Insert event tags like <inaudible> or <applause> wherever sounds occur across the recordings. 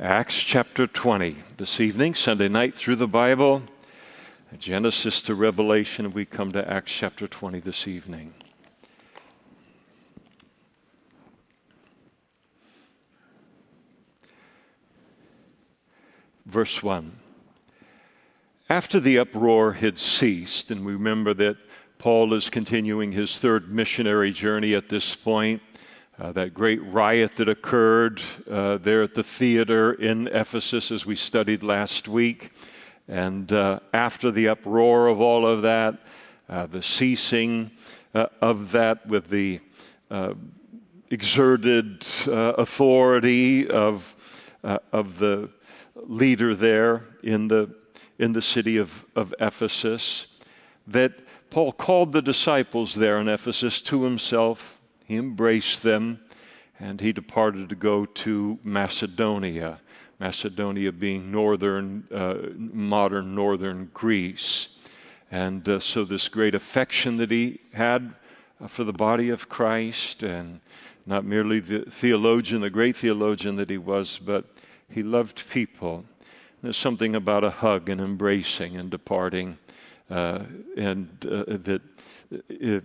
Acts chapter 20. This evening, Sunday night through the Bible, Genesis to Revelation, we come to Acts chapter 20 this evening. Verse 1. After the uproar had ceased, and we remember that Paul is continuing his third missionary journey at this point, uh, that great riot that occurred uh, there at the theater in Ephesus, as we studied last week. And uh, after the uproar of all of that, uh, the ceasing uh, of that with the uh, exerted authority of, of the leader there in the, in the city of, of Ephesus, that Paul called the disciples there in Ephesus to himself he embraced them and he departed to go to Macedonia. Macedonia being northern, uh, modern northern Greece. And uh, so, this great affection that he had for the body of Christ, and not merely the theologian, the great theologian that he was, but he loved people. There's something about a hug and embracing and departing, uh, and uh, that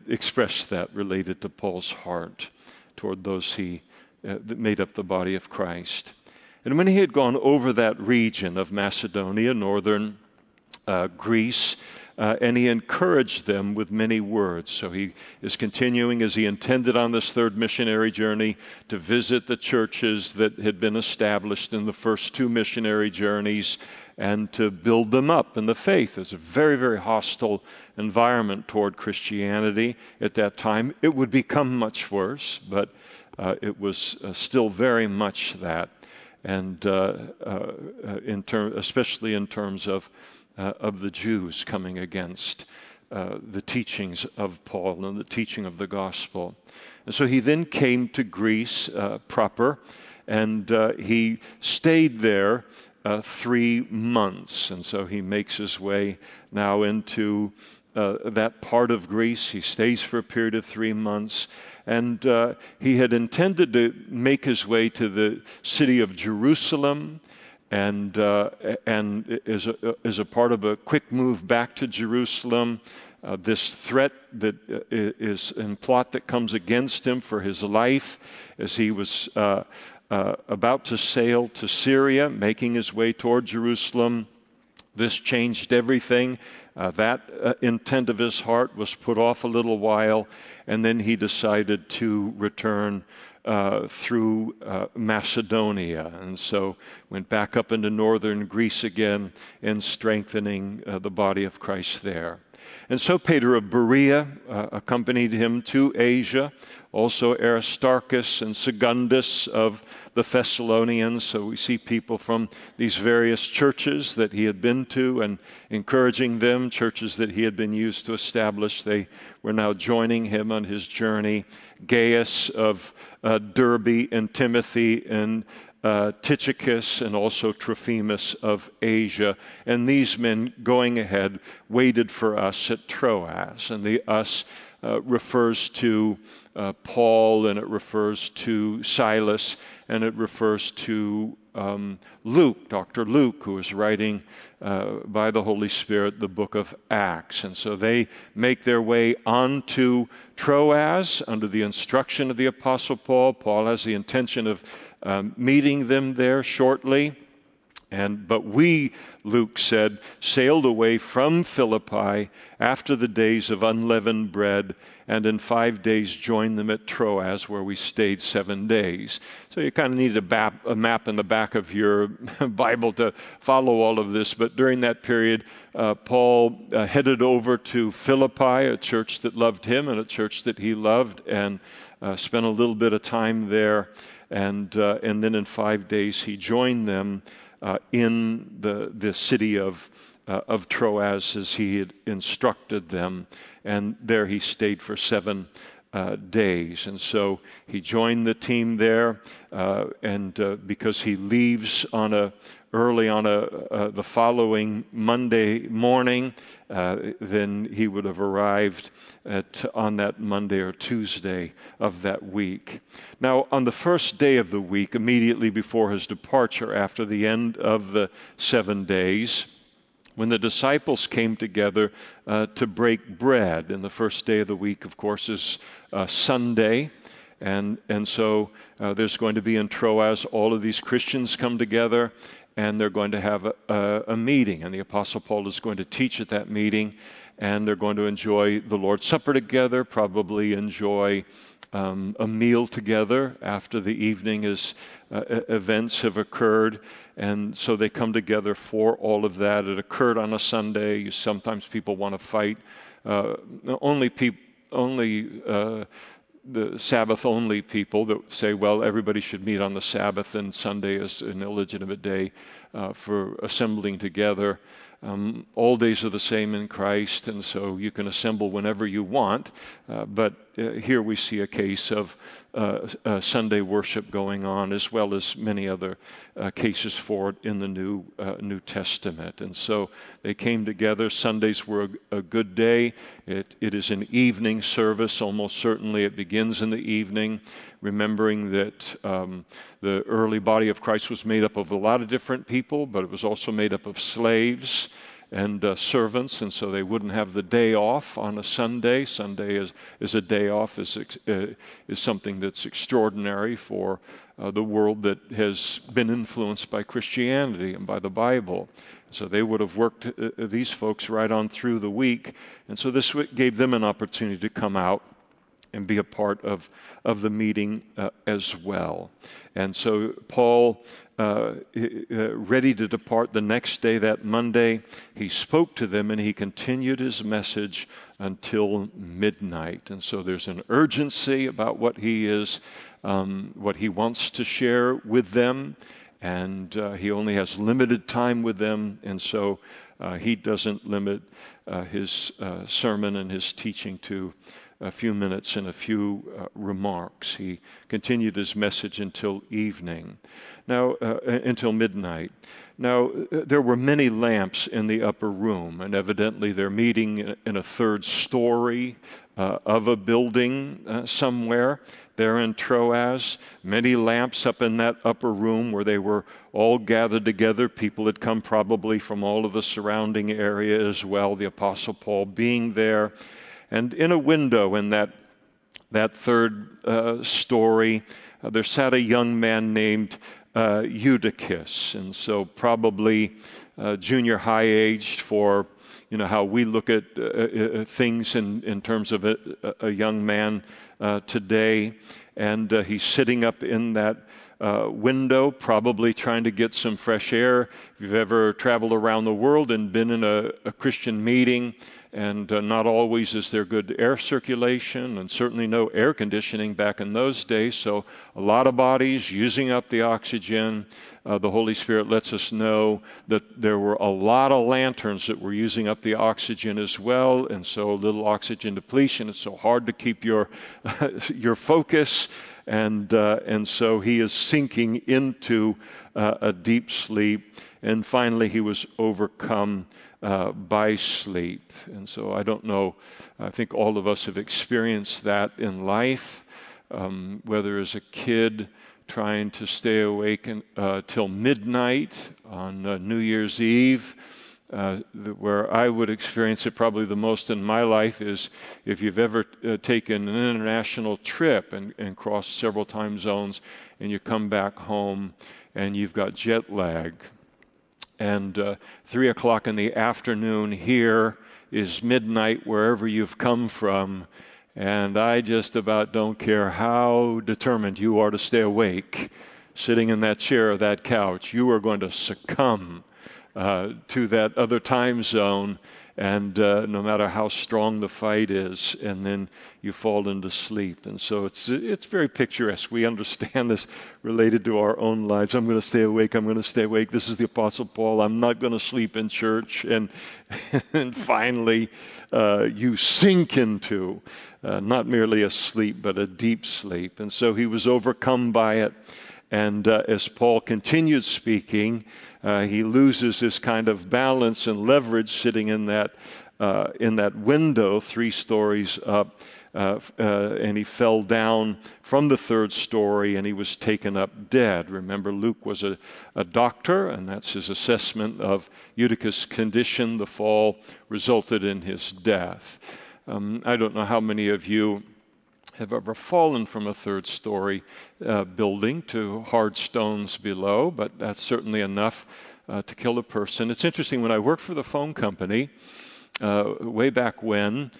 expressed that related to Paul's heart toward those he uh, that made up the body of Christ. And when he had gone over that region of Macedonia, northern uh, Greece, uh, and he encouraged them with many words. So he is continuing as he intended on this third missionary journey to visit the churches that had been established in the first two missionary journeys and to build them up in the faith. It's a very, very hostile environment toward Christianity at that time. It would become much worse, but uh, it was uh, still very much that. And uh, uh in term, especially in terms of, uh, of the Jews coming against uh, the teachings of Paul and the teaching of the gospel. And so he then came to Greece proper, and he stayed there uh, three months. And so he makes his way now into uh, that part of Greece. He stays for a period of three months. And uh, he had intended to make his way to the city of Jerusalem. And, uh, and as, a, as a part of a quick move back to Jerusalem, uh, this threat that uh, is in plot that comes against him for his life as he was uh, uh, about to sail to Syria, making his way toward Jerusalem. This changed everything. Uh, that uh, intent of his heart was put off a little while, and then he decided to return uh, through uh, Macedonia. And so went back up into northern Greece again and strengthening uh, the body of Christ there. And Sopater of Berea uh, accompanied him to Asia, also Aristarchus and Secundus of the Thessalonians. So we see people from these various churches that he had been to and encouraging them, churches that he had been used to establish. They were now joining him on his journey. Gaius of uh, Derbe and Timothy and uh, Tychicus and also Trophimus of Asia. And these men going ahead waited for us at Troas. And the us uh, refers to uh, Paul and it refers to Silas and it refers to um, Luke, Dr. Luke, who is writing uh, by the Holy Spirit the book of Acts. And so they make their way onto Troas under the instruction of the Apostle Paul. Paul has the intention of um, meeting them there shortly. And, but we, Luke said, sailed away from Philippi after the days of unleavened bread, and in five days joined them at Troas, where we stayed seven days. So you kind of need a map, a map in the back of your <laughs> Bible to follow all of this. But during that period, uh, Paul uh, headed over to Philippi, a church that loved him and a church that he loved, and uh, spent a little bit of time there. And, uh, and then in five days, he joined them uh, in the, the city of, uh, of Troas as he had instructed them. And there he stayed for seven uh, days. And so he joined the team there, uh, and uh, because he leaves on a early on a, uh, the following Monday morning, uh, then he would have arrived at, on that Monday or Tuesday of that week. Now, on the first day of the week, immediately before his departure, after the end of the seven days, when the disciples came together uh, to break bread. And the first day of the week, of course, is uh, Sunday. And, and so uh, there's going to be in Troas, all of these Christians come together and they're going to have a, a, a, meeting. And the Apostle Paul is going to teach at that meeting, and they're going to enjoy the Lord's Supper together, probably enjoy um, a meal together after the evening is, uh, events have occurred. And so they come together for all of that. It occurred on a Sunday. Sometimes people want to fight. Uh, only people, only uh, the Sabbath only people that say, well, everybody should meet on the Sabbath and Sunday is an illegitimate day uh, for assembling together. Um, all days are the same in Christ, and so you can assemble whenever you want. Uh, but here we see a case of uh, uh, Sunday worship going on, as well as many other uh, cases for it in the New uh, New Testament. And so they came together. Sundays were a, a, good day. It, it is an evening service. Almost certainly, it begins in the evening. Remembering that um, the early body of Christ was made up of a lot of different people, but it was also made up of slaves and uh, servants, and so they wouldn't have the day off on a Sunday. Sunday is, is a day off, is, uh, is something that's extraordinary for uh, the world that has been influenced by Christianity and by the Bible. So they would have worked uh, uh, these folks right on through the week, and so this gave them an opportunity to come out and be a part of, of the meeting uh, as well. And so Paul uh, uh, ready to depart the next day, that Monday, he spoke to them and he continued his message until midnight. And so there's an urgency about what he is, um, what he wants to share with them. And uh, he only has limited time with them. And so uh, he doesn't limit uh, his sermon and his teaching to a few minutes and a few uh, remarks. He continued his message until evening, now uh, until midnight. Now uh, there were many lamps in the upper room, and evidently they're meeting in a third story uh, of a building uh, somewhere there in Troas. Many lamps up in that upper room where they were all gathered together. People had come probably from all of the surrounding area as well. The Apostle Paul being there. And in a window in that, that third uh, story, uh, there sat a young man named uh, Eutychus. And so, probably uh, junior high aged for you know how we look at uh, uh, things in, in terms of a, a young man today. And he's sitting up in that uh, window, probably trying to get some fresh air. If you've ever traveled around the world and been in a, a Christian meeting, and uh, not always is there good air circulation, and certainly no air conditioning back in those days. So, a lot of bodies using up the oxygen. Uh, the Holy Spirit lets us know that there were a lot of lanterns that were using up the oxygen as well, and so a little oxygen depletion. It's so hard to keep your <laughs> your focus and, uh, and so he is sinking into uh, a deep sleep. And finally, he was overcome uh, by sleep. And so I don't know, I think all of us have experienced that in life, um, whether as a kid trying to stay awake in, uh, till midnight on uh, New Year's Eve uh, where I would experience it probably the most in my life is if you've ever uh, taken an international trip and, and crossed several time zones and you come back home and you've got jet lag. And uh, three o'clock in the afternoon here is midnight wherever you've come from. And I just about don't care how determined you are to stay awake, sitting in that chair or that couch, you are going to succumb uh, to that other time zone. And uh, no matter how strong the fight is, and then you fall into sleep. And so it's it's very picturesque. We understand this related to our own lives. I'm going to stay awake. I'm going to stay awake. This is the Apostle Paul. I'm not going to sleep in church. And <laughs> and finally, uh, you sink into uh, not merely a sleep, but a deep sleep. And so he was overcome by it. And uh, as Paul continued speaking, uh, he loses his kind of balance and leverage sitting in that, uh, in that window three stories up. Uh, uh, and he fell down from the third story and he was taken up dead. Remember, Luke was a, a doctor, and that's his assessment of Eutychus' condition. The fall resulted in his death. Um, I don't know how many of you have ever fallen from a third story uh, building to hard stones below, but that's certainly enough uh, to kill a person. It's interesting, when I worked for the phone company uh, way back when,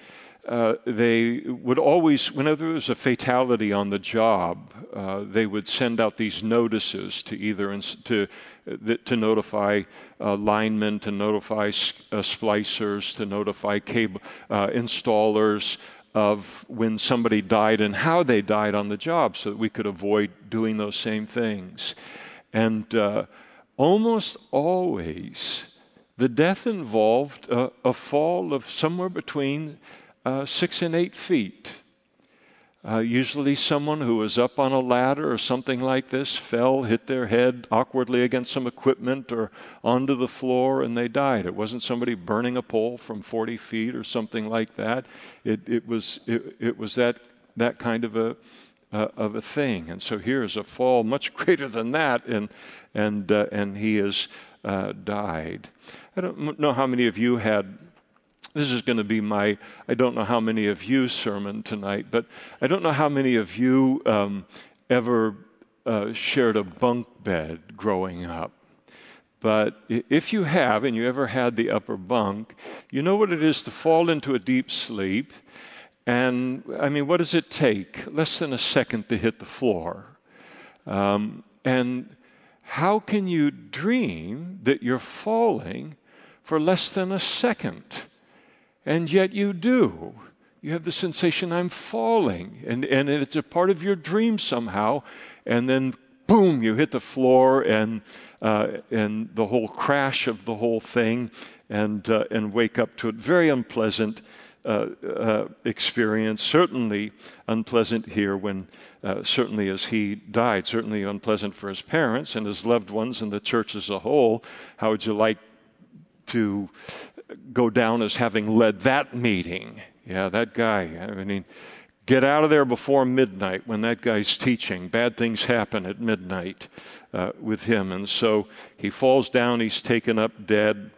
uh, they would always, whenever there was a fatality on the job, uh, they would send out these notices to either ins- to uh, to notify uh, linemen, to notify splicers, to notify cable installers, of when somebody died and how they died on the job so that we could avoid doing those same things. And uh, almost always, the death involved a, a fall of somewhere between uh, six and eight feet. Uh, usually, someone who was up on a ladder or something like this fell, hit their head awkwardly against some equipment or onto the floor, and they died. It wasn't somebody burning a pole from 40 feet or something like that. It, it was, it, it was that, that kind of a, uh, of a thing. And so here is a fall much <laughs> greater than that, and, and, uh, and he has uh, died. I don't know how many of you had this is going to be my, I don't know how many of you sermon tonight, but I don't know how many of you um, ever uh, shared a bunk bed growing up. But if you have, and you ever had the upper bunk, you know what it is to fall into a deep sleep. And I mean, what does it take? Less than a second to hit the floor. Um, and how can you dream that you're falling for less than a second? And yet you do. You have the sensation, I'm falling, and, and it's a part of your dream somehow, and then boom, you hit the floor, and, uh, and the whole crash of the whole thing, and, uh, and wake up to it. Very unpleasant. Uh, uh, experience. Certainly unpleasant here when, uh, certainly as he died, certainly unpleasant for his parents and his loved ones and the church as a whole. How would you like to go down as having led that meeting. Yeah, that guy. I mean, get out of there before midnight when that guy's teaching. Bad things happen at midnight uh, with him. And so he falls down, he's taken up dead.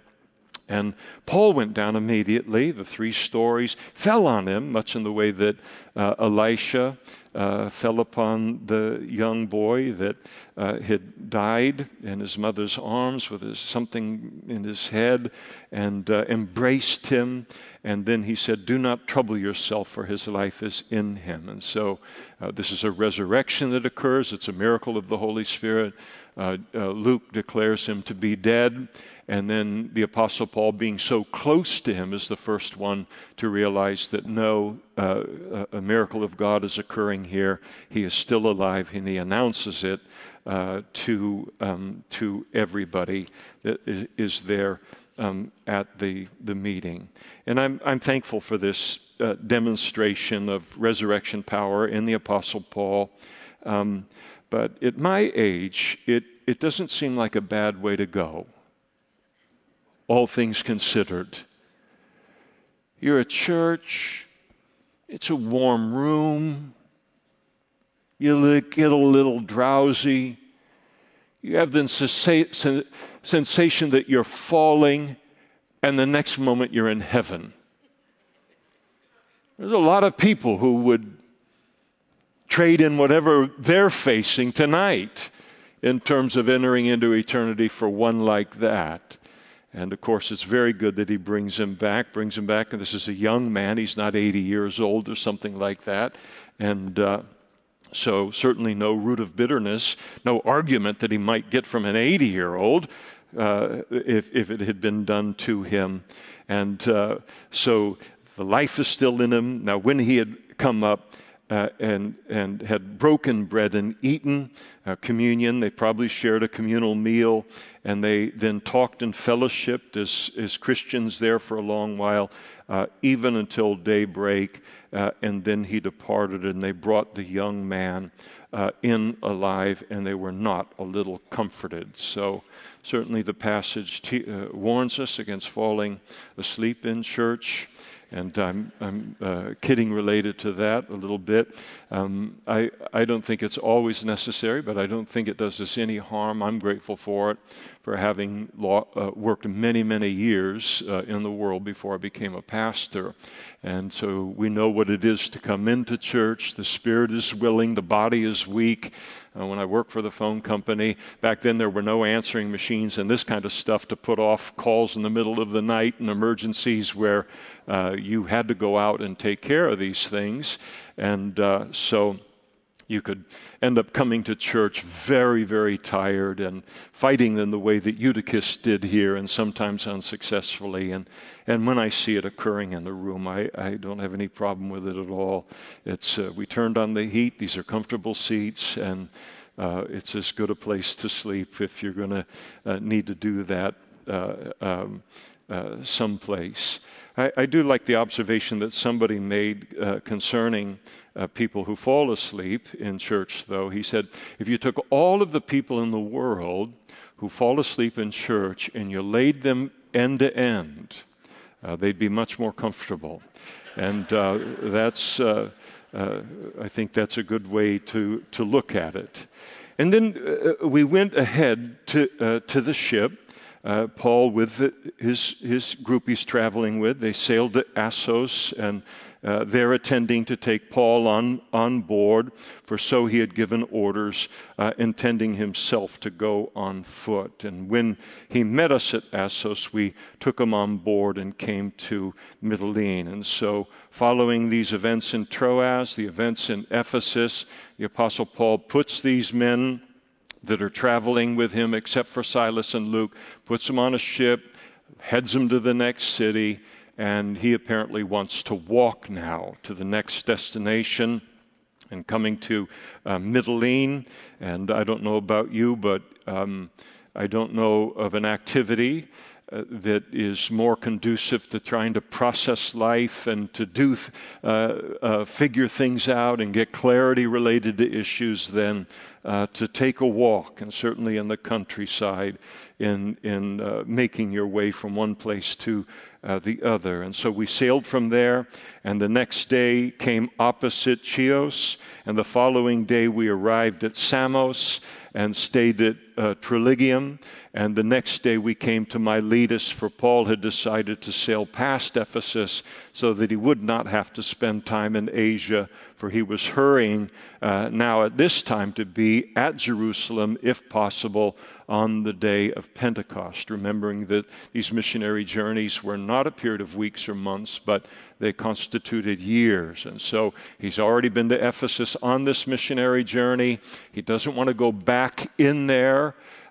And Paul went down immediately. The three stories fell on him, much in the way that uh, Elisha uh, fell upon the young boy that uh, had died in his mother's arms with his, something in his head and uh, embraced him. And then he said, Do not trouble yourself, for his life is in him. And so uh, this is a resurrection that occurs, it's a miracle of the Holy Spirit. Uh, uh, Luke declares him to be dead. And then the Apostle Paul, being so close to him, is the first one to realize that no, uh, a miracle of God is occurring here. He is still alive, and he announces it uh, to, um, to everybody that is there um, at the, the meeting. And I'm, I'm thankful for this uh, demonstration of resurrection power in the Apostle Paul. Um, but at my age, it, it doesn't seem like a bad way to go all things considered. You're a church, it's a warm room, you get a little drowsy, you have the sensation that you're falling, and the next moment you're in heaven. There's a lot of people who would trade in whatever they're facing tonight in terms of entering into eternity for one like that. And of course, it's very good that he brings him back, brings him back. And this is a young man. He's not 80 years old or something like that. And uh, so, certainly no root of bitterness, no argument that he might get from an 80 year old. uh, if, if it had been done to him. And uh, so the life is still in him. Now, when he had come up, uh, and, and had broken bread and eaten uh, communion. They probably shared a communal meal, and they then talked and fellowshipped as, as Christians there for a long while, uh, even until daybreak. Uh, and then he departed, and they brought the young man uh, in alive, and they were not a little comforted. So, certainly, the passage t- uh, warns us against falling asleep in church. And I'm, I'm uh, kidding related to that a little bit. Um, I, I don't think it's always necessary, but I don't think it does us any harm. I'm grateful for it, for having law, uh, worked many, many years uh, in the world before I became a pastor. And so we know what it is to come into church. The spirit is willing, the body is weak. Uh, when I worked for the phone company, back then there were no answering machines and this kind of stuff to put off calls in the middle of the night and emergencies where uh, you had to go out and take care of these things. And uh, so you could end up coming to church very, very tired and fighting in the way that Eutychus did here, and sometimes unsuccessfully. And, and when I see it occurring in the room, I, I don't have any problem with it at all. It's, uh, we turned on the heat, these are comfortable seats, and uh, it's as good a place to sleep if you're going to uh, need to do that uh, um, uh, someplace. I, I, do like the observation that somebody made uh, concerning uh, people who fall asleep in church, though. He said, if you took all of the people in the world who fall asleep in church and you laid them end to end, uh, they'd be much more comfortable. And uh, that's, uh, uh, I think that's a good way to, to look at it. And then uh, we went ahead to, to the ship. Uh, Paul with his, his group he's traveling with. They sailed to Assos and uh, they're attending to take Paul on, on board, for so he had given orders, uh, intending himself to go on foot. And when he met us at Assos, we took him on board and came to Mytilene. And so, following these events in Troas, the events in Ephesus, the Apostle Paul puts these men that are traveling with him, except for Silas and Luke, puts them on a ship, heads them to the next city and he apparently wants to walk now to the next destination and coming to uh, Mytilene. And I don't know about you, but um, I don't know of an activity uh, that is more conducive to trying to process life and to do uh, uh, figure things out and get clarity related to issues than uh, to take a walk, and certainly in the countryside, in in uh, making your way from one place to the other. And so we sailed from there, and the next day came opposite Chios, and the following day we arrived at Samos and stayed at uh. And the next day we came to Miletus, for Paul had decided to sail past Ephesus so that he would not have to spend time in Asia, for he was hurrying uh, now at this time to be at Jerusalem, if possible, on the day of Pentecost, remembering that these missionary journeys were not a period of weeks or months, but they constituted years. And so he's already been to Ephesus on this missionary journey. He doesn't want to go back in there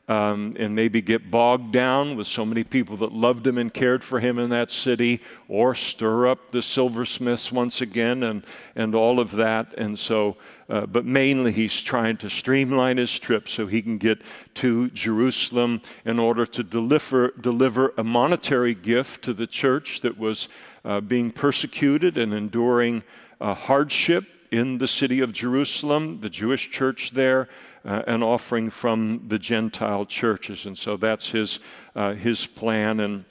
um, and maybe get bogged down with so many people that loved him and cared for him in that city, or stir up the silversmiths once again and, and all of that. And so, uh, but mainly he's trying to streamline his trip so he can get to Jerusalem in order to deliver, deliver a monetary gift to the church that was uh, being persecuted and enduring uh, hardship in the city of Jerusalem, the Jewish church there, uh, an offering from the Gentile churches. And so that's his, uh, his plan and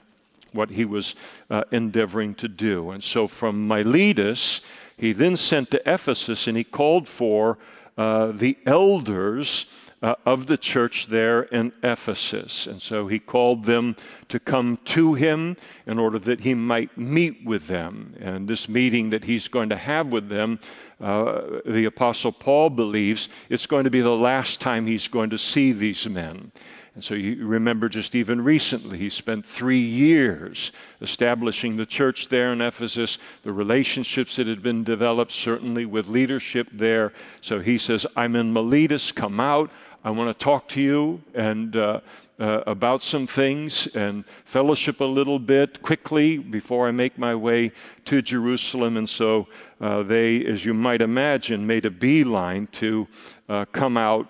what he was uh, endeavoring to do. And so from Miletus, he then sent to Ephesus and he called for uh, the elders uh, of the church there in Ephesus. And so he called them to come to him in order that he might meet with them. And this meeting that he's going to have with them, uh, the Apostle Paul believes it's going to be the last time he's going to see these men. And so you remember just even recently, he spent three years establishing the church there in Ephesus, the relationships that had been developed, certainly with leadership there. So he says, I'm in Miletus, come out. I want to talk to you and uh, uh, about some things and fellowship a little bit quickly before I make my way to Jerusalem. And so uh, they, as you might imagine, made a beeline to uh, come out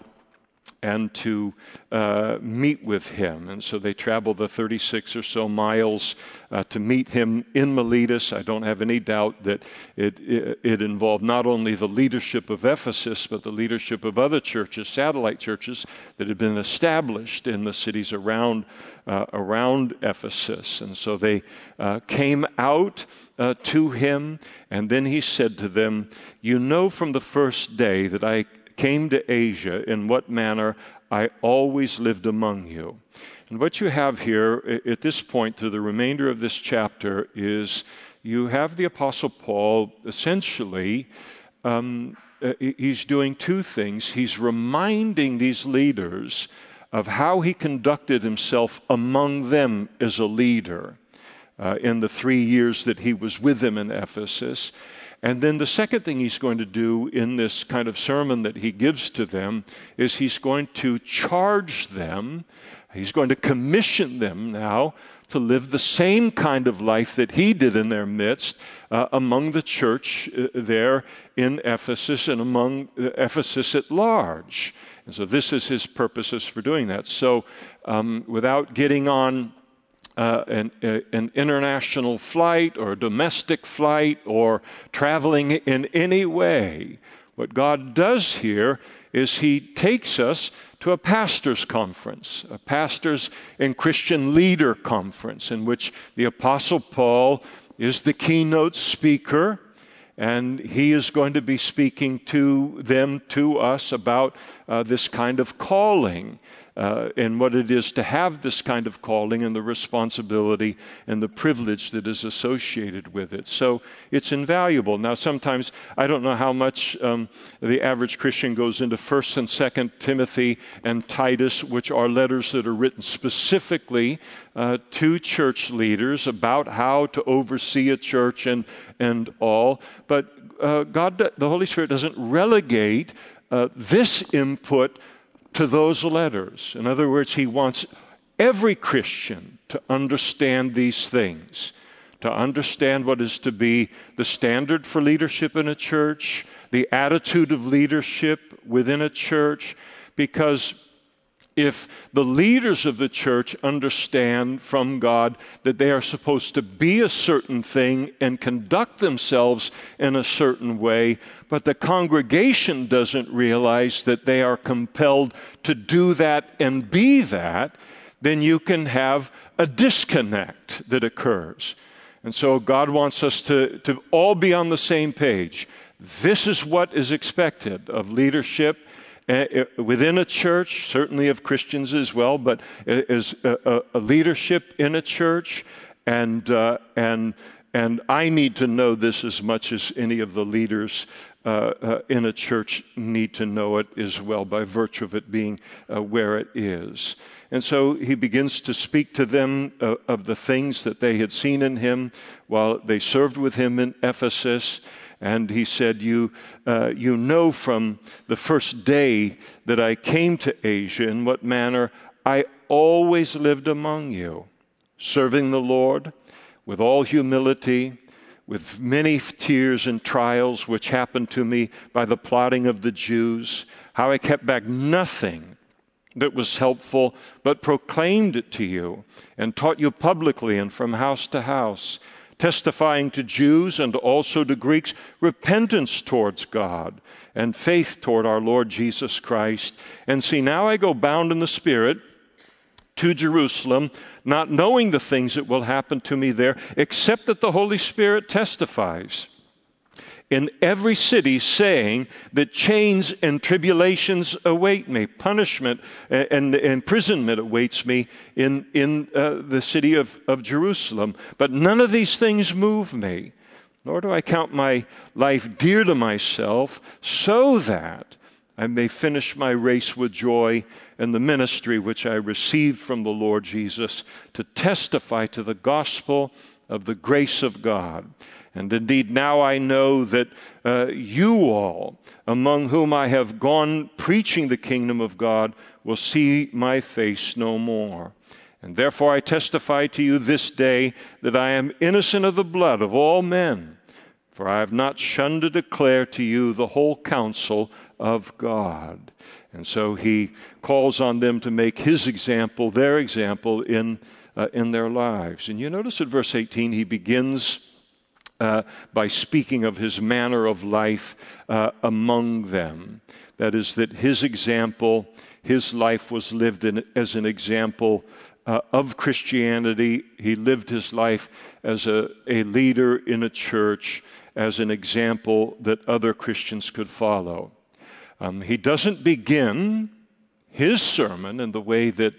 and to uh, meet with him. And so they traveled the 36 or so miles uh, to meet him in Miletus. I don't have any doubt that it, it, it, involved not only the leadership of Ephesus, but the leadership of other churches, satellite churches that had been established in the cities around, uh, around Ephesus. And so they uh, came out uh, to him, and then he said to them, You know from the first day that I came to Asia, in what manner I always lived among you. And what you have here at this point through the remainder of this chapter is you have the Apostle Paul essentially, um, uh, he's doing two things. He's reminding these leaders of how he conducted himself among them as a leader. Uh, in the three years that he was with them in Ephesus. And then the second thing he's going to do in this kind of sermon that he gives to them is he's going to charge them, he's going to commission them now to live the same kind of life that he did in their midst uh, among the church uh, there in Ephesus and among uh, Ephesus at large. And so this is his purposes for doing that. So um, without getting on uh, an, uh, an, international flight or a domestic flight or traveling in any way. What God does here is He takes us to a pastor's conference, a pastor's and Christian leader conference, in which the Apostle Paul is the keynote speaker. And he is going to be speaking to them, to us, about uh, this kind of calling uh, and what it is to have this kind of calling and the responsibility and the privilege that is associated with it. So it's invaluable. Now, sometimes I don't know how much um, the average Christian goes into 1st and 2nd Timothy and Titus, which are letters that are written specifically uh, to church leaders about how to oversee a church and, and all. But uh, God, the Holy Spirit doesn't relegate uh, this input to those letters. In other words, he wants every Christian to understand these things, to understand what is to be the standard for leadership in a church, the attitude of leadership within a church, because if the leaders of the church understand from God that they are supposed to be a certain thing and conduct themselves in a certain way, but the congregation doesn't realize that they are compelled to do that and be that, then you can have a disconnect that occurs. And so God wants us to, to all be on the same page. This is what is expected of leadership within a church, certainly of Christians as well, but as a, a leadership in a church, and uh, and and I need to know this as much as any of the leaders uh, uh, in a church need to know it as well, by virtue of it being uh, where it is. And so he begins to speak to them uh, of the things that they had seen in him while they served with him in Ephesus. And he said, you, uh, you know from the first day that I came to Asia in what manner I always lived among you, serving the Lord with all humility, with many tears and trials which happened to me by the plotting of the Jews, how I kept back nothing that was helpful, but proclaimed it to you and taught you publicly and from house to house testifying to Jews and also to Greeks repentance towards God and faith toward our Lord Jesus Christ. And see, now I go bound in the Spirit to Jerusalem, not knowing the things that will happen to me there, except that the Holy Spirit testifies in every city, saying that chains and tribulations await me, punishment and, imprisonment awaits me in, in uh, the city of, of Jerusalem. But none of these things move me, nor do I count my life dear to myself, so that I may finish my race with joy and the ministry which I received from the Lord Jesus to testify to the gospel of the grace of God. And indeed, now I know that uh, you all, among whom I have gone preaching the kingdom of God, will see my face no more. And therefore I testify to you this day that I am innocent of the blood of all men, for I have not shunned to declare to you the whole counsel of God. And so he calls on them to make his example their example in, uh, in their lives. And you notice at verse 18, he begins uh, by speaking of his manner of life uh, among them. That is, that his example, his life was lived in, as an example uh, of Christianity. He lived his life as a, a leader in a church, as an example that other Christians could follow. Um, he doesn't begin his sermon in the way that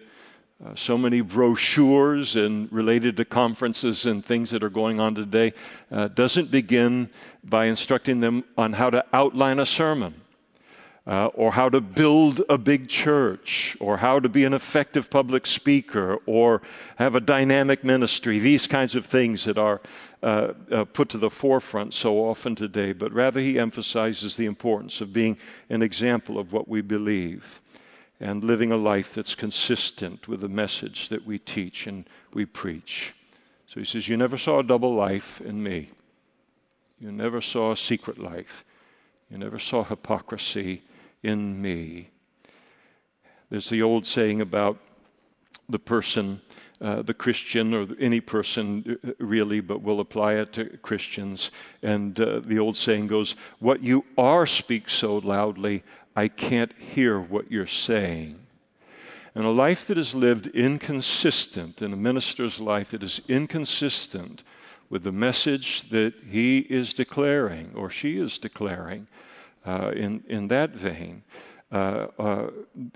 uh, so many brochures and related to conferences and things that are going on today uh, doesn't begin by instructing them on how to outline a sermon uh, or how to build a big church or how to be an effective public speaker or have a dynamic ministry these kinds of things that are uh, uh, put to the forefront so often today. But rather he emphasizes the importance of being an example of what we believe and living a life that's consistent with the message that we teach and we preach. So he says, You never saw a double life in me. You never saw a secret life. You never saw hypocrisy in me. There's the old saying about the person, uh, the Christian, or any person uh, really, but we'll apply it to Christians. And uh, the old saying goes, What you are speaks so loudly, I can't hear what you're saying. And a life that is lived inconsistent, in a minister's life that is inconsistent with the message that he is declaring or she is declaring uh, in, in that vein, uh, uh,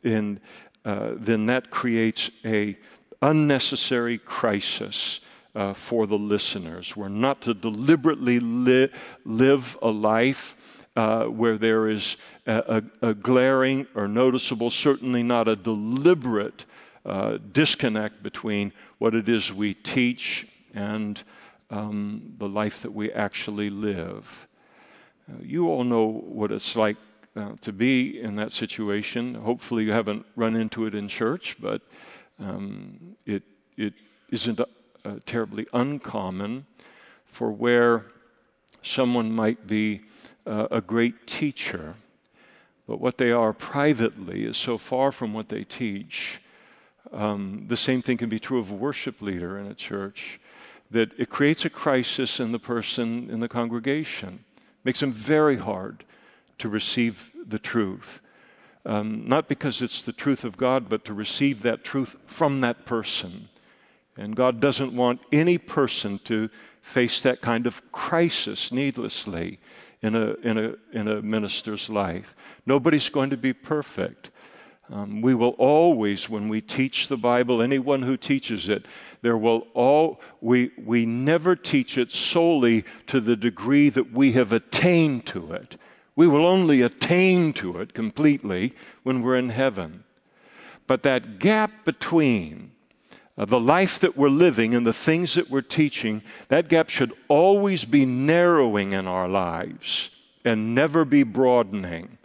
in, uh, then that creates a unnecessary crisis uh, for the listeners. We're not to deliberately li- live a life uh, where there is a, a, a, glaring or noticeable, certainly not a deliberate uh, disconnect between what it is we teach and um, the life that we actually live. Uh, you all know what it's like uh, to be in that situation. Hopefully, you haven't run into it in church, but um, it, it isn't uh, terribly uncommon for where someone might be uh, a great teacher, but what they are privately is so far from what they teach. Um, the same thing can be true of a worship leader in a church, that it creates a crisis in the person in the congregation, makes them very hard to receive the truth. Um, not because it's the truth of God, but to receive that truth from that person. And God doesn't want any person to face that kind of crisis needlessly in a, in a, in a minister's life. Nobody's going to be perfect. Um, we will always, when we teach the Bible, anyone who teaches it, there will all, we, we never teach it solely to the degree that we have attained to it. We will only attain to it completely when we're in heaven. But that gap between the life that we're living and the things that we're teaching, that gap should always be narrowing in our lives and never be broadening.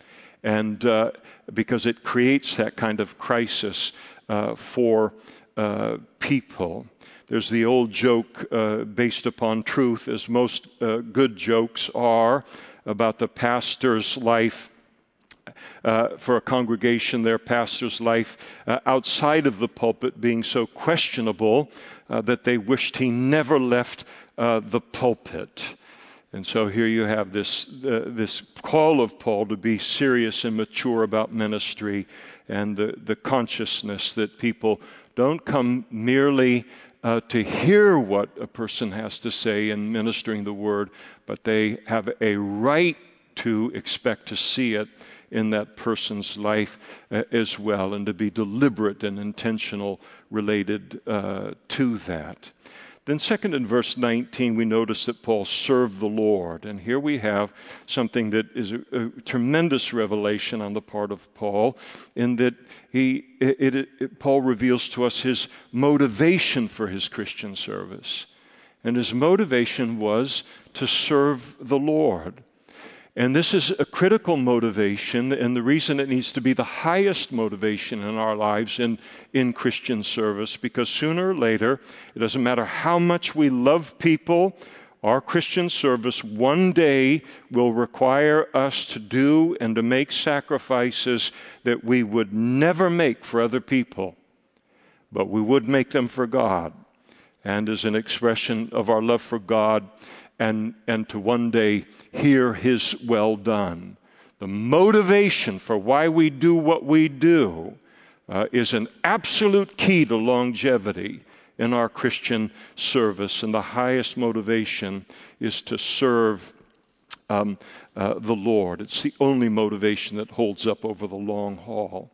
And uh, because it creates that kind of crisis uh, for uh, people. There's the old joke uh, based upon truth, as most uh, good jokes are, about the pastor's life uh, for a congregation, their pastor's life uh, outside of the pulpit being so questionable uh, that they wished he never left uh, the pulpit. And so here you have this, uh, this call of Paul to be serious and mature about ministry and the, the consciousness that people don't come merely uh, to hear what a person has to say in ministering the word, but they have a right to expect to see it in that person's life uh, as well, and to be deliberate and intentional related uh, to that. Then, second, in verse 19, we notice that Paul served the Lord. And here we have something that is a, a tremendous revelation on the part of Paul, in that he, it, it, it, Paul reveals to us his motivation for his Christian service. And his motivation was to serve the Lord. And this is a critical motivation, and the reason it needs to be the highest motivation in our lives in, in Christian service, because sooner or later, it doesn't matter how much we love people, our Christian service one day will require us to do and to make sacrifices that we would never make for other people, but we would make them for God. And as an expression of our love for God, and, and to one day hear his well done. The motivation for why we do what we do uh, is an absolute key to longevity in our Christian service. And the highest motivation is to serve um, uh, the Lord. It's the only motivation that holds up over the long haul.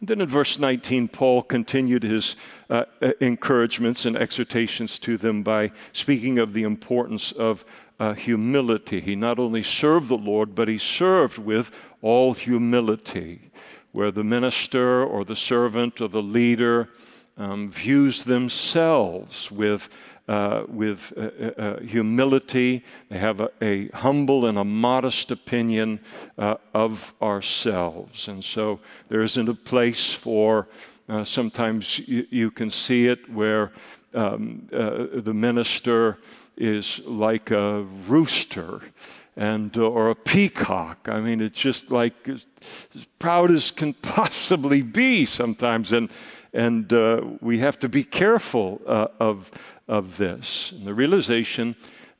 And then in verse 19, Paul continued his uh, uh, encouragements and exhortations to them by speaking of the importance of uh, humility. He not only served the Lord, but he served with all humility, where the minister or the servant or the leader um, views themselves with uh, with uh, uh, uh, humility. They have a, a, humble and a modest opinion uh, of ourselves. And so there isn't a place for, sometimes you, you, can see it where um, the minister is like a rooster and or a peacock. I mean, it's just like as, as proud as can <laughs> possibly be sometimes, and and uh, we have to be careful uh, of of this. And the realization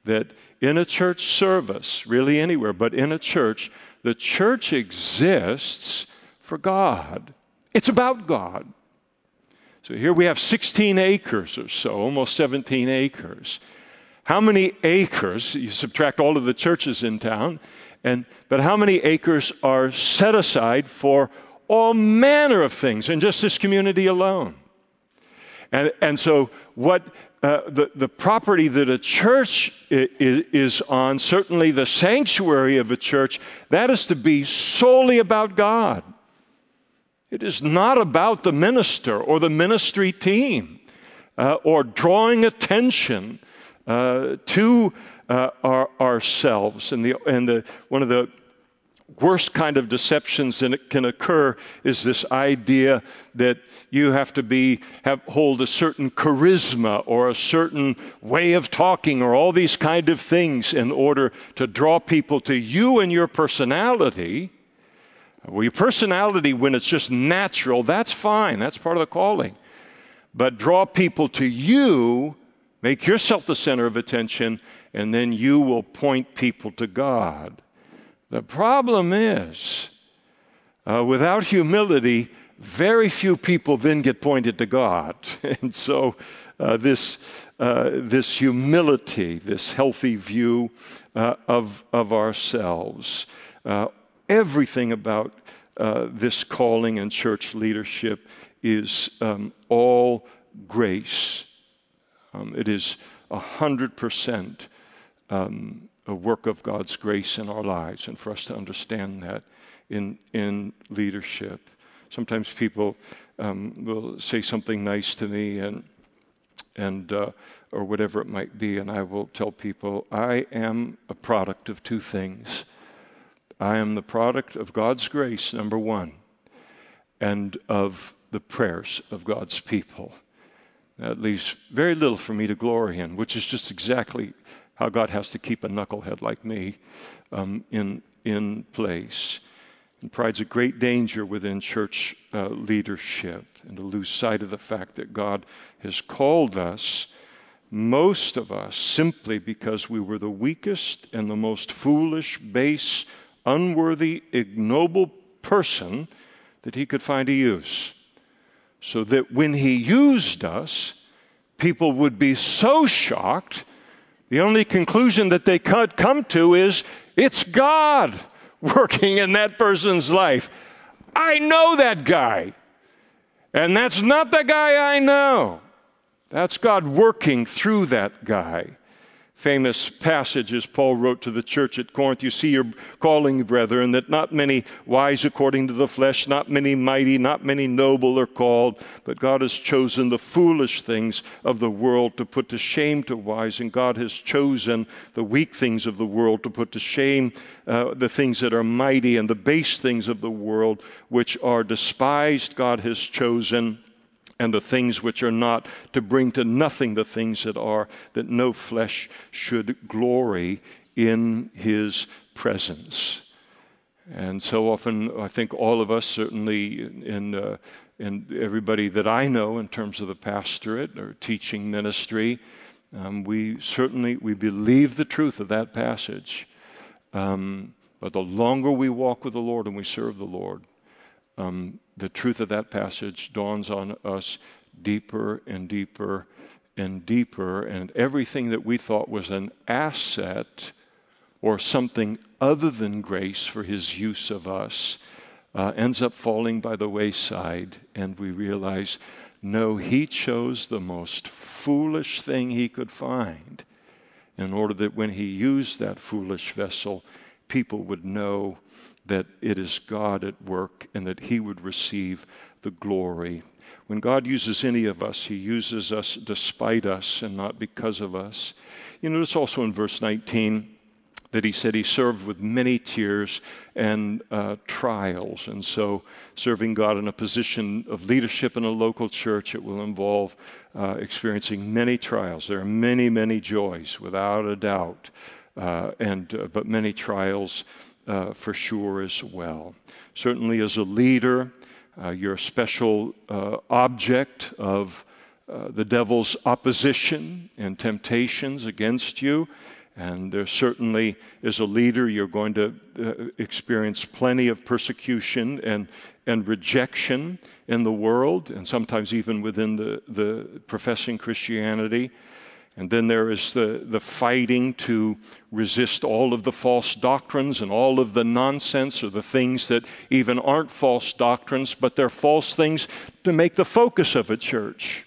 that in a church service, really anywhere, but in a church, the church exists for God. It's about God. So here we have 16 acres or so, almost 17 acres. How many acres, you subtract all of the churches in town, and, but how many acres are set aside for all manner of things in just this community alone? And, and so, what uh, the, the property that a church is, is on, certainly the sanctuary of a church, that is to be solely about God. It is not about the minister or the ministry team uh, or drawing attention uh, to uh, our, ourselves. And, the, and the, one of the worst kind of deceptions that can occur is this idea that you have to be have hold a certain charisma or a certain way of talking or all these kind of things in order to draw people to you and your personality. Well your personality when it's just natural that's fine. That's part of the calling. But draw people to you make yourself the center of attention and then you will point people to god the problem is, uh, without humility, very few people then get pointed to God. <laughs> and so, uh, this, uh, this humility, this healthy view uh, of, of ourselves, uh, everything about uh, this calling and church leadership is um, all grace. Um, it is a hundred percent um, a work of God's grace in our lives, and for us to understand that in, in leadership. Sometimes people um, will say something nice to me, and and uh, or whatever it might be, and I will tell people I am a product of two things. I am the product of God's grace, number one, and of the prayers of God's people. That leaves very little for me to glory in, which is just exactly how God has to keep a knucklehead like me um, in, in place. And pride's a great danger within church uh, leadership, and to lose sight of the fact that God has called us, most of us, simply because we were the weakest and the most foolish, base, unworthy, ignoble person that He could find to use. So that when He used us, people would be so shocked the only conclusion that they could come to is it's God <laughs> working in that person's life. I know that guy. And that's not the guy I know. That's God working through that guy. Famous passages Paul wrote to the church at Corinth. You see your calling, brethren, that not many wise according to the flesh, not many mighty, not many noble are called, but God has chosen the foolish things of the world to put to shame to wise, and God has chosen the weak things of the world to put to shame uh, the things that are mighty, and the base things of the world which are despised, God has chosen and the things which are not, to bring to nothing the things that are, that no flesh should glory in his presence. And so often, I think all of us, certainly in, uh, in everybody that I know in terms of the pastorate or teaching ministry, um, we certainly we believe the truth of that passage. Um, but the longer we walk with the Lord and we serve the Lord, um, the truth of that passage dawns on us deeper and deeper and deeper, and everything that we thought was an asset or something other than grace for his use of us uh, ends up falling by the wayside, and we realize no, he chose the most foolish thing he could find in order that when he used that foolish vessel, people would know that it is God at work and that He would receive the glory. When God uses any of us, He uses us despite us and not because of us. You notice also in verse 19 that He said He served with many tears and uh, trials. And so, serving God in a position of leadership in a local church, it will involve uh, experiencing many trials. There are many, many joys, without a doubt, uh, and uh, but many trials uh, for sure as well. Certainly, as a leader, uh, you're a special uh, object of uh, the devil's opposition and temptations against you. And there certainly, as a leader, you're going to uh, experience plenty of persecution and, and rejection in the world, and sometimes even within the, the professing Christianity. And then there is the, the fighting to resist all of the false doctrines and all of the nonsense or the things that even aren't false doctrines, but they're false things to make the focus of a church.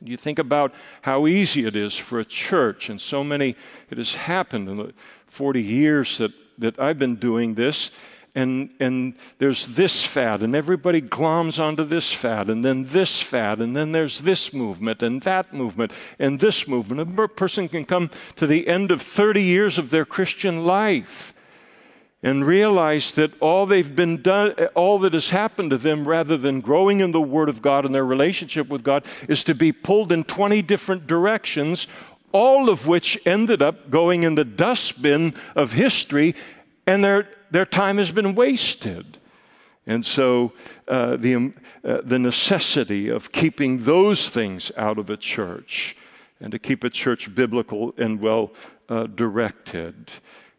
You think about how easy it is for a church, and so many, it has happened in the 40 years that, that I've been doing this and, and there's this fad, and everybody gloms onto this fad, and then this fad, and then there's this movement, and that movement, and this movement. A person can come to the end of 30 years of their Christian life and realize that all they've been done, all that has happened to them, rather than growing in the Word of God and their relationship with God, is to be pulled in 20 different directions, all of which ended up going in the dustbin of history, and they're their time has been wasted. And so, uh, the, um, uh, the necessity of keeping those things out of a church and to keep a church biblical and well uh, directed.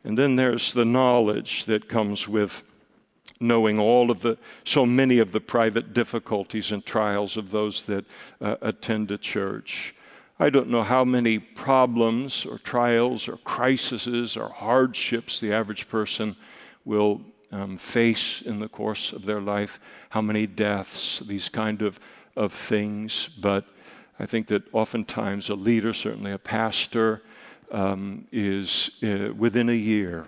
And then there's the knowledge that comes with knowing all of the, so many of the private difficulties and trials of those that uh, attend a church. I don't know how many problems or trials or crises or hardships the average person will um, face in the course of their life, how many deaths, these kind of, of things. But I think that oftentimes a leader, certainly a pastor, um, is uh, within a year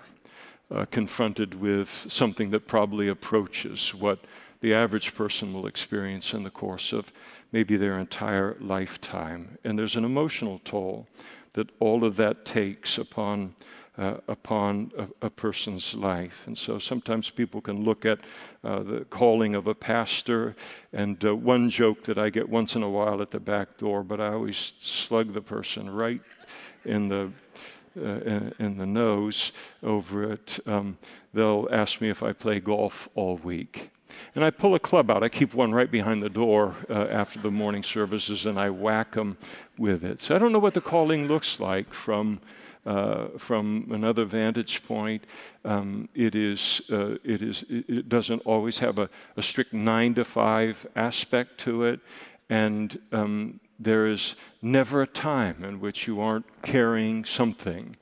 uh, confronted with something that probably approaches what the average person will experience in the course of maybe their entire lifetime. And there's an emotional toll that all of that takes upon uh, upon a, a, person's life. And so sometimes people can look at uh, the calling of a pastor, and uh, one joke that I get once in a while at the back door, but I always slug the person right in the uh, in the nose over it. Um, they'll ask me if I play golf all week. And I pull a club out. I keep one right behind the door uh, after the morning services, and I whack them with it. So I don't know what the calling looks like from uh, from another vantage point. Um, it is uh, it is it doesn't always have a, a, strict nine to five aspect to it, and um, there is never a time in which you aren't carrying something.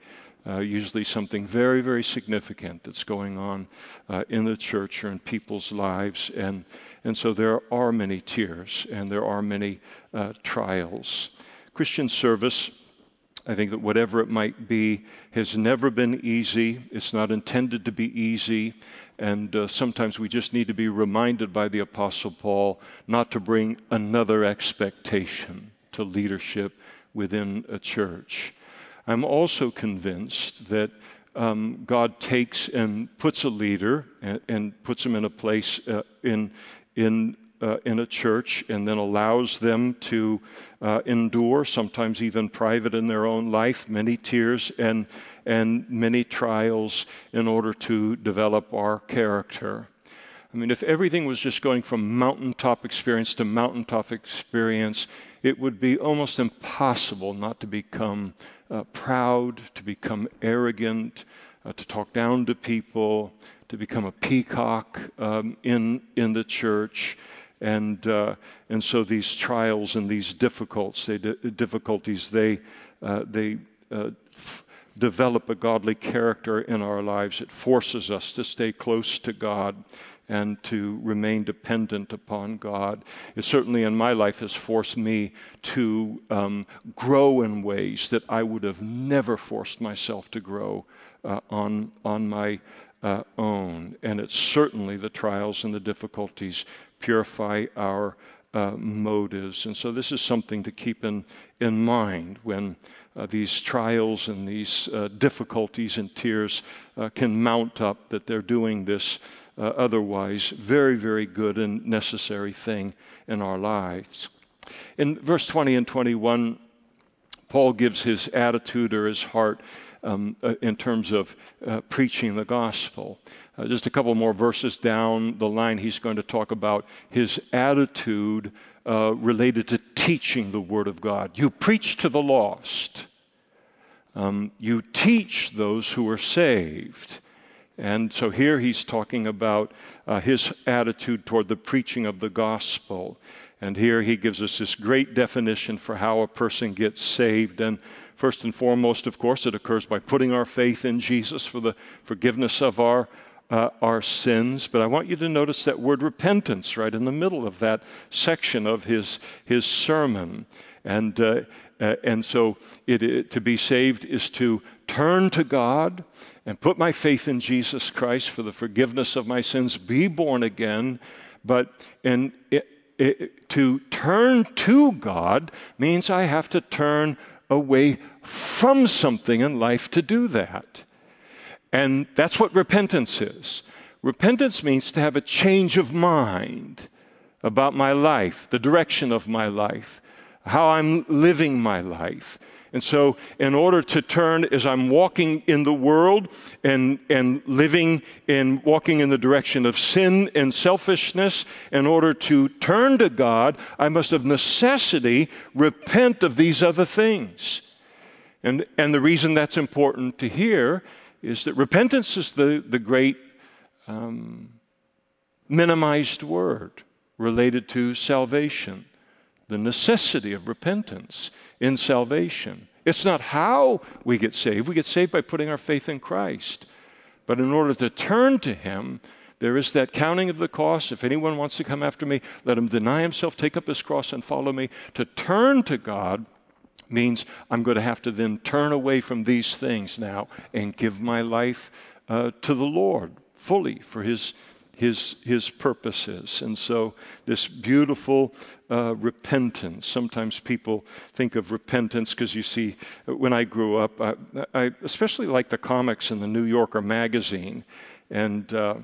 Uh, usually something very, very significant that's going on uh, in the church or in people's lives. And, and so there are many tears and there are many uh, trials. Christian service I think that whatever it might be has never been easy. It's not intended to be easy. And uh, sometimes we just need to be reminded by the Apostle Paul not to bring another expectation to leadership within a church. I'm also convinced that um, God takes and puts a leader and, and puts him in a place uh, in, in uh, in a church and then allows them to uh, endure, sometimes even private in their own life, many tears and, and many trials in order to develop our character. I mean, if everything was just going from mountaintop experience to mountaintop experience, it would be almost impossible not to become uh, proud, to become arrogant, uh, to talk down to people, to become a peacock um, in, in the church. And, uh, and so these trials and these difficulties, they, uh, they uh, f- develop a godly character in our lives. It forces us to stay close to God and to remain dependent upon God. It certainly in my life has forced me to um, grow in ways that I would have never forced myself to grow uh, on, on my uh, own. And it's certainly the trials and the difficulties purify our uh, motives. And so this is something to keep in, in mind when uh, these trials and these uh, difficulties and tears uh, can mount up, that they're doing this uh, otherwise very, very good and necessary thing in our lives. In verse 20 and 21, Paul gives his attitude or his heart um, uh, in terms of uh, preaching the gospel. Uh, just a couple more verses down the line, he's going to talk about his attitude uh, related to teaching the Word of God. You preach to the lost, um, you teach those who are saved. And so here he's talking about uh, his attitude toward the preaching of the gospel. And here he gives us this great definition for how a person gets saved. And first and foremost, of course, it occurs by putting our faith in Jesus for the forgiveness of our, uh, our sins. But I want you to notice that word repentance right in the middle of that section of his, his sermon. And, uh, uh, and so it, it, to be saved is to turn to God and put my faith in Jesus Christ for the forgiveness of my sins, be born again. But in, it, it, to turn to God means I have to turn away from something in life to do that. And that's what repentance is. Repentance means to have a change of mind about my life, the direction of my life, how I'm living my life. And so, in order to turn as I'm walking in the world and, and living and walking in the direction of sin and selfishness, in order to turn to God, I must of necessity repent of these other things. And, and the reason that's important to hear is that repentance is the, the great um, minimized word related to salvation the necessity of repentance in salvation. It's not how we get saved. We get saved by putting our faith in Christ. But in order to turn to Him, there is that counting of the cost. If anyone wants to come after me, let him deny himself, take up his cross, and follow me. To turn to God means I'm going to have to then turn away from these things now and give my life uh, to the Lord fully for His his, his purposes. And so, this beautiful uh, repentance. Sometimes people think of repentance because you see, when I grew up, I, I especially like the comics in the New Yorker magazine. And uh,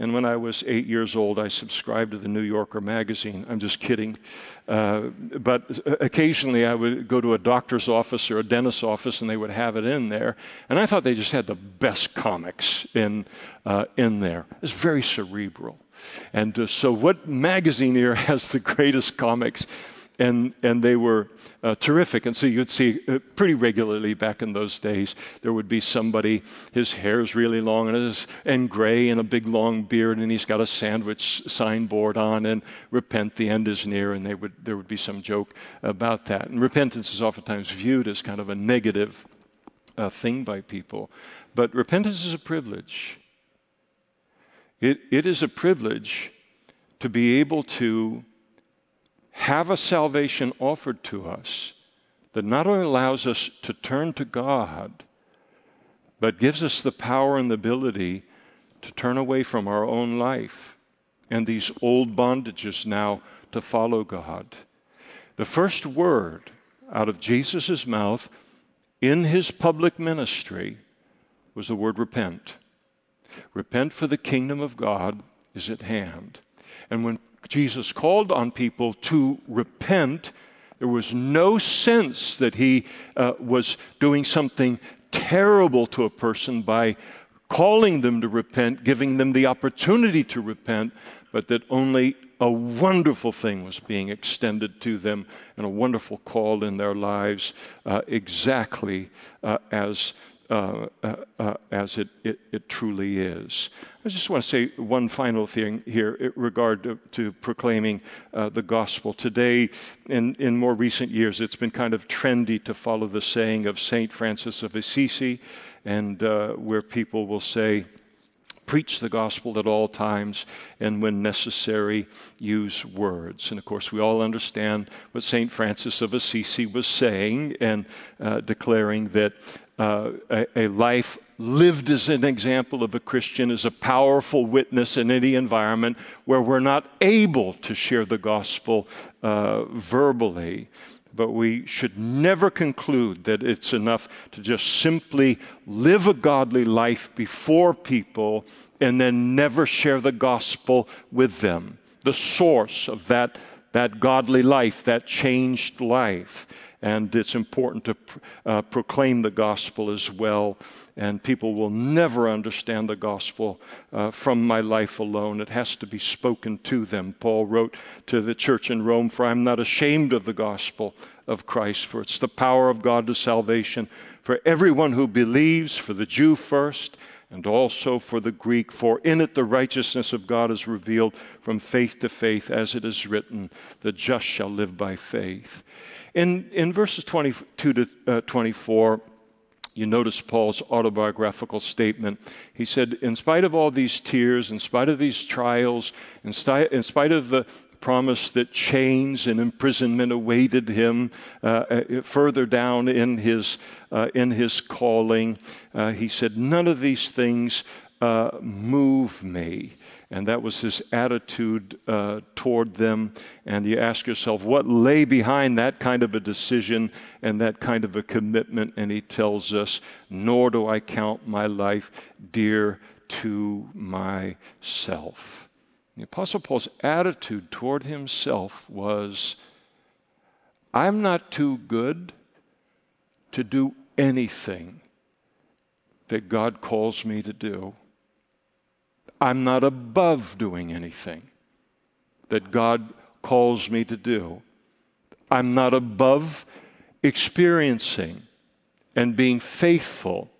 and when I was eight years old, I subscribed to the New Yorker magazine. I'm just kidding. Uh, but occasionally I would go to a doctor's office or a dentist's office and they would have it in there. And I thought they just had the best comics in, uh, in there. It's very cerebral. And uh, so, what magazine here <laughs> has the greatest comics? And and they were uh, terrific. And so you'd see uh, pretty regularly back in those days there would be somebody his hair's really long and his, and gray and a big long beard and he's got a sandwich signboard on and repent the end is near and they would there would be some joke about that. And repentance is oftentimes viewed as kind of a negative uh, thing by people, but repentance is a privilege. It, it is a privilege to be able to have a salvation offered to us that not only allows us to turn to God, but gives us the power and the ability to turn away from our own life and these old bondages now to follow God. The first word out of Jesus' mouth in his public ministry was the word repent. Repent, for the kingdom of God is at hand. And when Jesus called on people to repent, there was no sense that he uh, was doing something terrible to a person by calling them to repent, giving them the opportunity to repent, but that only a wonderful thing was being extended to them and a wonderful call in their lives, uh, exactly uh, as. Uh, uh, uh as it, it, it, truly is. I just want to say one final thing here in regard to, to proclaiming uh, the gospel. Today, in, in more recent years, it's been kind of trendy to follow the saying of St. Francis of Assisi, and where people will say, preach the gospel at all times, and when necessary, use words. And of course, we all understand what St. Francis of Assisi was saying and uh, declaring that uh, a, a life lived as an example of a Christian is a powerful witness in any environment where we're not able to share the gospel uh, verbally. But we should never conclude that it's enough to just simply live a godly life before people and then never share the gospel with them. The source of that, that godly life, that changed life. And it's important to uh, proclaim the gospel as well. And people will never understand the gospel uh, from my life alone. It has to be spoken to them. Paul wrote to the church in Rome, For I'm not ashamed of the gospel of Christ, for it's the power of God to salvation for everyone who believes, for the Jew first and also for the Greek, for in it the righteousness of God is revealed from faith to faith, as it is written, the just shall live by faith. In, in verses 22 to uh, 24, you notice Paul's autobiographical statement. He said, In spite of all these tears, in spite of these trials, in, sti- in spite of the, promise that chains and imprisonment awaited him uh, uh, further down in his, uh, in his calling. Uh, he said, None of these things uh, move me. And that was his attitude uh, toward them. And you ask yourself, what lay behind that kind of a decision and that kind of a commitment? And he tells us, Nor do I count my life dear to myself. The Apostle Paul's attitude toward himself was I'm not too good to do anything that God calls me to do. I'm not above doing anything that God calls me to do. I'm not above experiencing and being faithful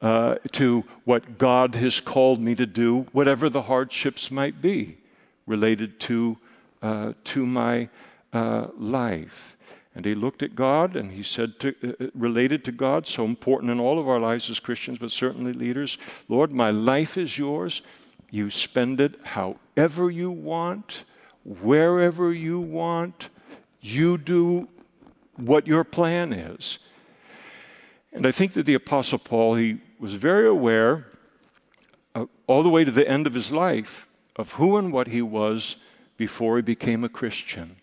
uh, to what God has called me to do, whatever the hardships might be related to, uh, to my uh, life. And he looked at God and he said, to, uh, uh, related to God, so important in all of our lives as Christians, but certainly leaders, Lord, my life is yours. You spend it however you want, wherever you want. You do what your plan is. And I think that the Apostle Paul, he was very aware, uh, all the way to the end of his life, of who and what he was before he became a Christian.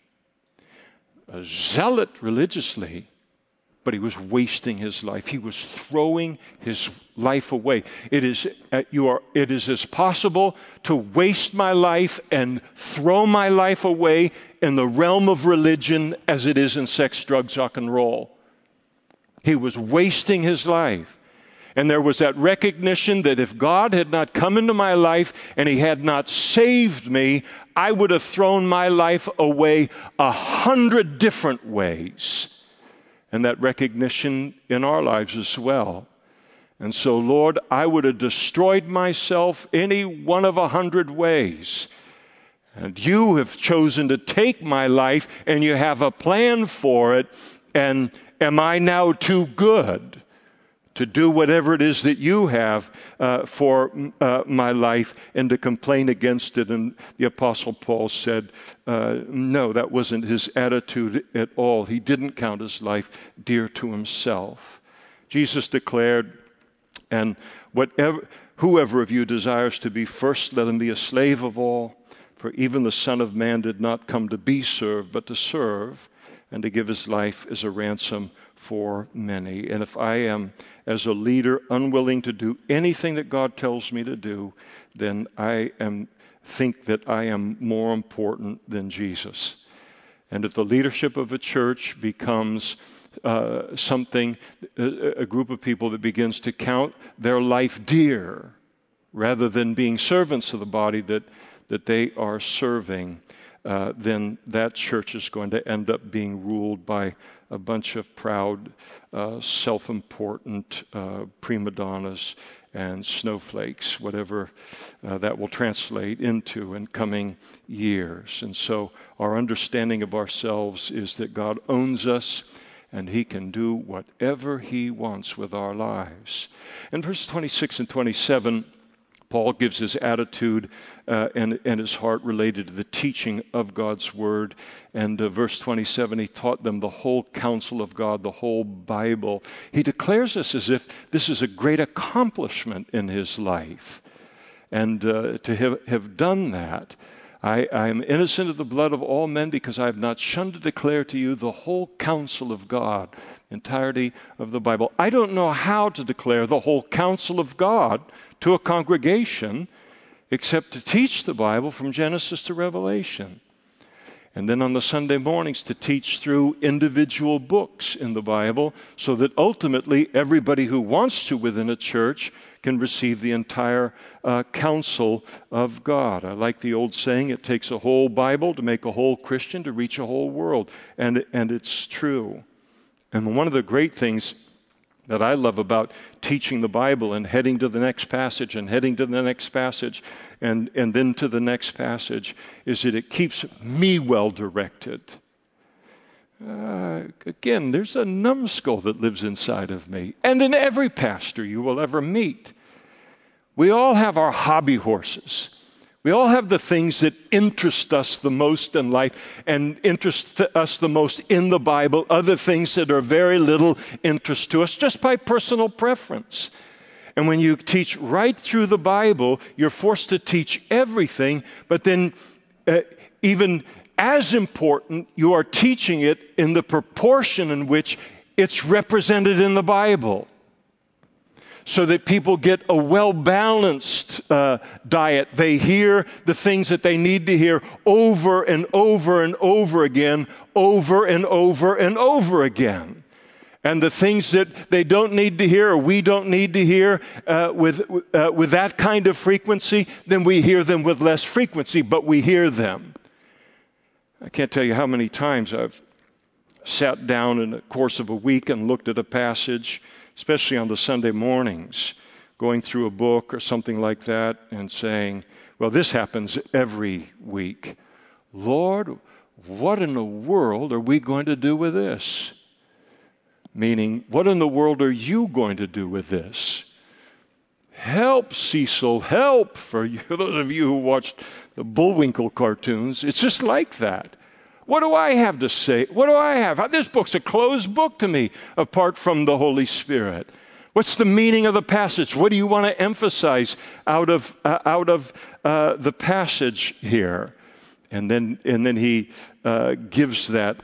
A zealot religiously, but he was wasting his life. He was throwing his life away. It is, uh, you are, it is as possible to waste my life and throw my life away in the realm of religion as it is in sex, drugs, rock and roll. He was wasting his life. And there was that recognition that if God had not come into my life and He had not saved me, I would have thrown my life away a hundred different ways. And that recognition in our lives as well. And so, Lord, I would have destroyed myself any one of a hundred ways. And you have chosen to take my life and you have a plan for it. And Am I now too good to do whatever it is that you have uh, for uh, my life and to complain against it. And the Apostle Paul said, uh, no, that wasn't his attitude at all. He didn't count his life dear to himself. Jesus declared, and whatever, whoever of you desires to be first, let him be a slave of all. For even the Son of Man did not come to be served, but to serve and to give his life as a ransom for many. And if I am, as a leader, unwilling to do anything that God tells me to do, then I am think that I am more important than Jesus. And if the leadership of a church becomes uh, something, a, a group of people that begins to count their life dear rather than being servants of the body that, that they are serving, uh, then that church is going to end up being ruled by a bunch of proud, uh, self important uh, prima donnas and snowflakes, whatever uh, that will translate into in coming years. And so our understanding of ourselves is that God owns us and he can do whatever he wants with our lives. In verse 26 and 27, Paul gives his attitude uh, and, and his heart related to the teaching of God's word. And uh, verse 27, he taught them the whole counsel of God, the whole Bible. He declares this as if this is a great accomplishment in his life. And uh, to have, have done that, I, I, am innocent of the blood of all men because I have not shunned to declare to you the whole counsel of God, entirety of the Bible. I don't know how to declare the whole counsel of God to a congregation except to teach the Bible from Genesis to Revelation. And then on the Sunday mornings to teach through individual books in the Bible so that ultimately everybody who wants to within a church can receive the entire uh, counsel of God. I like the old saying, it takes a whole Bible to make a whole Christian to reach a whole world. And, and it's true. And one of the great things that I love about teaching the Bible and heading to the next passage and heading to the next passage and, and then to the next passage is that it keeps me well directed. Uh, again, there's a numbskull that lives inside of me, and in every pastor you will ever meet. We all have our hobby horses. We all have the things that interest us the most in life and interest us the most in the Bible, other things that are very little interest to us just by personal preference. And when you teach right through the Bible, you're forced to teach everything, but then uh, even as important, you are teaching it in the proportion in which it's represented in the Bible so that people get a well balanced uh, diet. They hear the things that they need to hear over and over and over again, over and over and over again. And the things that they don't need to hear or we don't need to hear uh, with, uh, with that kind of frequency, then we hear them with less frequency, but we hear them. I can't tell you how many times I've sat down in the course of a week and looked at a passage especially on the Sunday mornings, going through a book or something like that and saying, Well, this happens every week. Lord, what in the world are we going to do with this? Meaning, what in the world are you going to do with this? Help, Cecil, help. For you, <laughs> those of you who watched the Bullwinkle cartoons, it's just like that. What do I have to say? What do I have? This book's a closed book to me apart from the Holy Spirit. What's the meaning of the passage? What do you want to emphasize out of, uh, out of uh, the passage here? And then, and then he uh, gives that,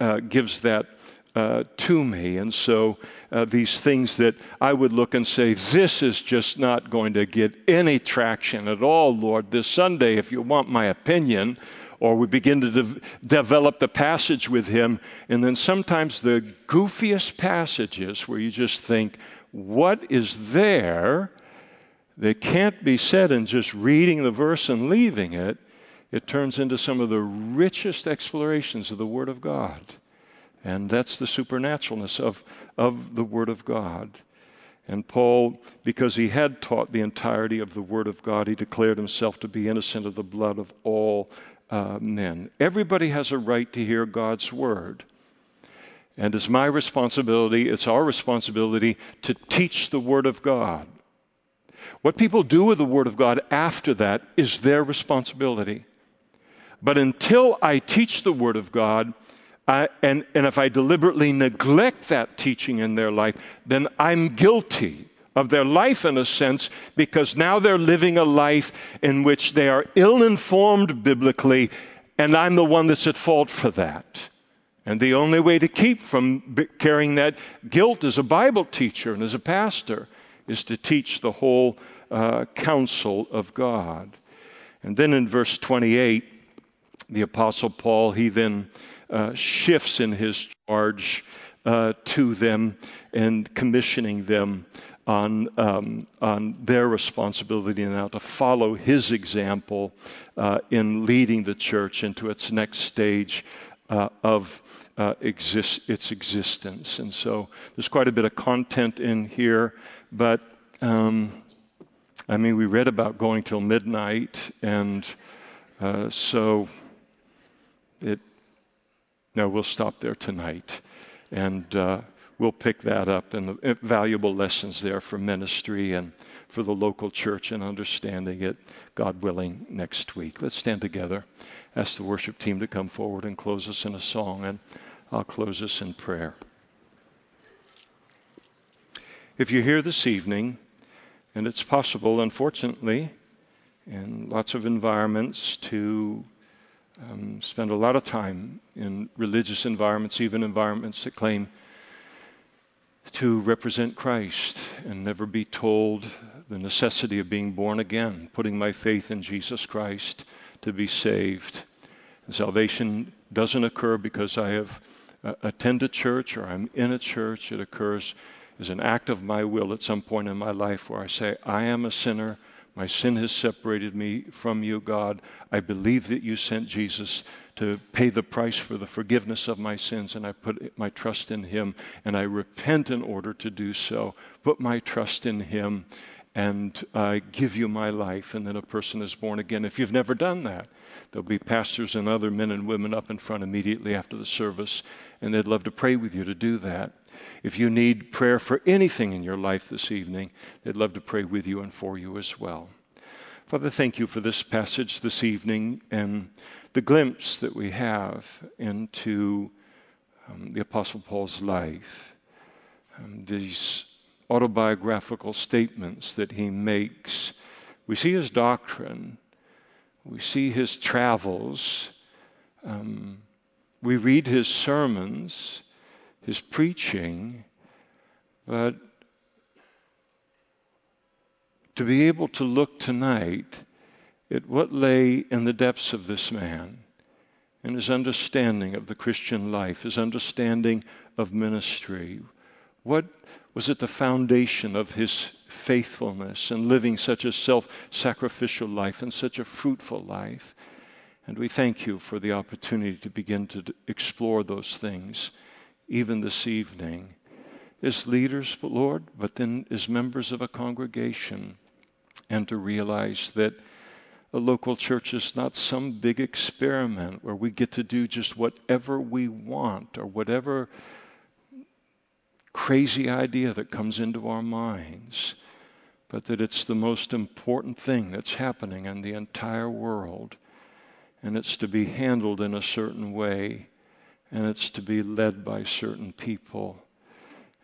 uh, gives that uh, to me. And so uh, these things that I would look and say, this is just not going to get any traction at all, Lord, this Sunday, if you want my opinion or we begin to de- develop the passage with him. And then sometimes the goofiest passages where you just think, what is there that can't be said in just reading the verse and leaving it? It turns into some of the richest explorations of the Word of God. And that's the supernaturalness of, of the Word of God. And Paul, because he had taught the entirety of the Word of God, he declared himself to be innocent of the blood of all uh, men. Everybody has a right to hear God's word. And it's my responsibility, it's our responsibility to teach the Word of God. What people do with the Word of God after that is their responsibility. But until I teach the Word of God, I, and, and if I deliberately neglect that teaching in their life, then I'm guilty of their life in a sense because now they're living a life in which they are ill informed biblically, and I'm the one that's at fault for that. And the only way to keep from carrying that guilt as a Bible teacher and as a pastor is to teach the whole uh, counsel of God. And then in verse 28, the Apostle Paul, he then uh, shifts in his charge uh, to them and commissioning them on, um, on their responsibility now to follow his example uh, in leading the church into its next stage uh, of uh, exist, its existence. And so there's quite a bit of content in here, but um, I mean, we read about going till midnight, and uh, so it. No, we'll stop there tonight, and uh, we'll pick that up and the valuable lessons there for ministry and for the local church and understanding it, God willing, next week. Let's stand together. Ask the worship team to come forward and close us in a song, and I'll close us in prayer. If you're here this evening, and it's possible, unfortunately, in lots of environments to um, spend a lot of time in religious environments, even environments that claim to represent Christ and never be told the necessity of being born again, putting my faith in Jesus Christ to be saved. And salvation doesn't occur because I have uh, attended church or I'm in a church. It occurs as an act of my will at some point in my life where I say, I am a sinner. My sin has separated me from you, God. I believe that you sent Jesus to pay the price for the forgiveness of my sins, and I put my trust in Him, and I repent in order to do so. Put my trust in Him, and I give you my life, and then a person is born again. If you've never done that, there'll be pastors and other men and women up in front immediately after the service, and they'd love to pray with you to do that. If you need prayer for anything in your life this evening, they'd love to pray with you and for you as well. Father, thank you for this passage this evening and the glimpse that we have into um, the Apostle Paul's life. Um, these autobiographical statements that he makes. We see his doctrine, we see his travels, um, we read his sermons, his preaching, but to be able to look tonight at what lay in the depths of this man and his understanding of the Christian life, his understanding of ministry. What was at the foundation of his faithfulness and living such a self sacrificial life and such a fruitful life? And we thank you for the opportunity to begin to explore those things even this evening, as leaders, Lord, but then as members of a congregation, and to realize that a local church is not some big experiment where we get to do just whatever we want or whatever crazy idea that comes into our minds, but that it's the most important thing that's happening in the entire world. And it's to be handled in a certain way and it's to be led by certain people.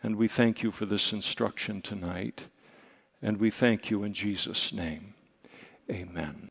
And we thank you for this instruction tonight. And we thank you in Jesus' name. Amen.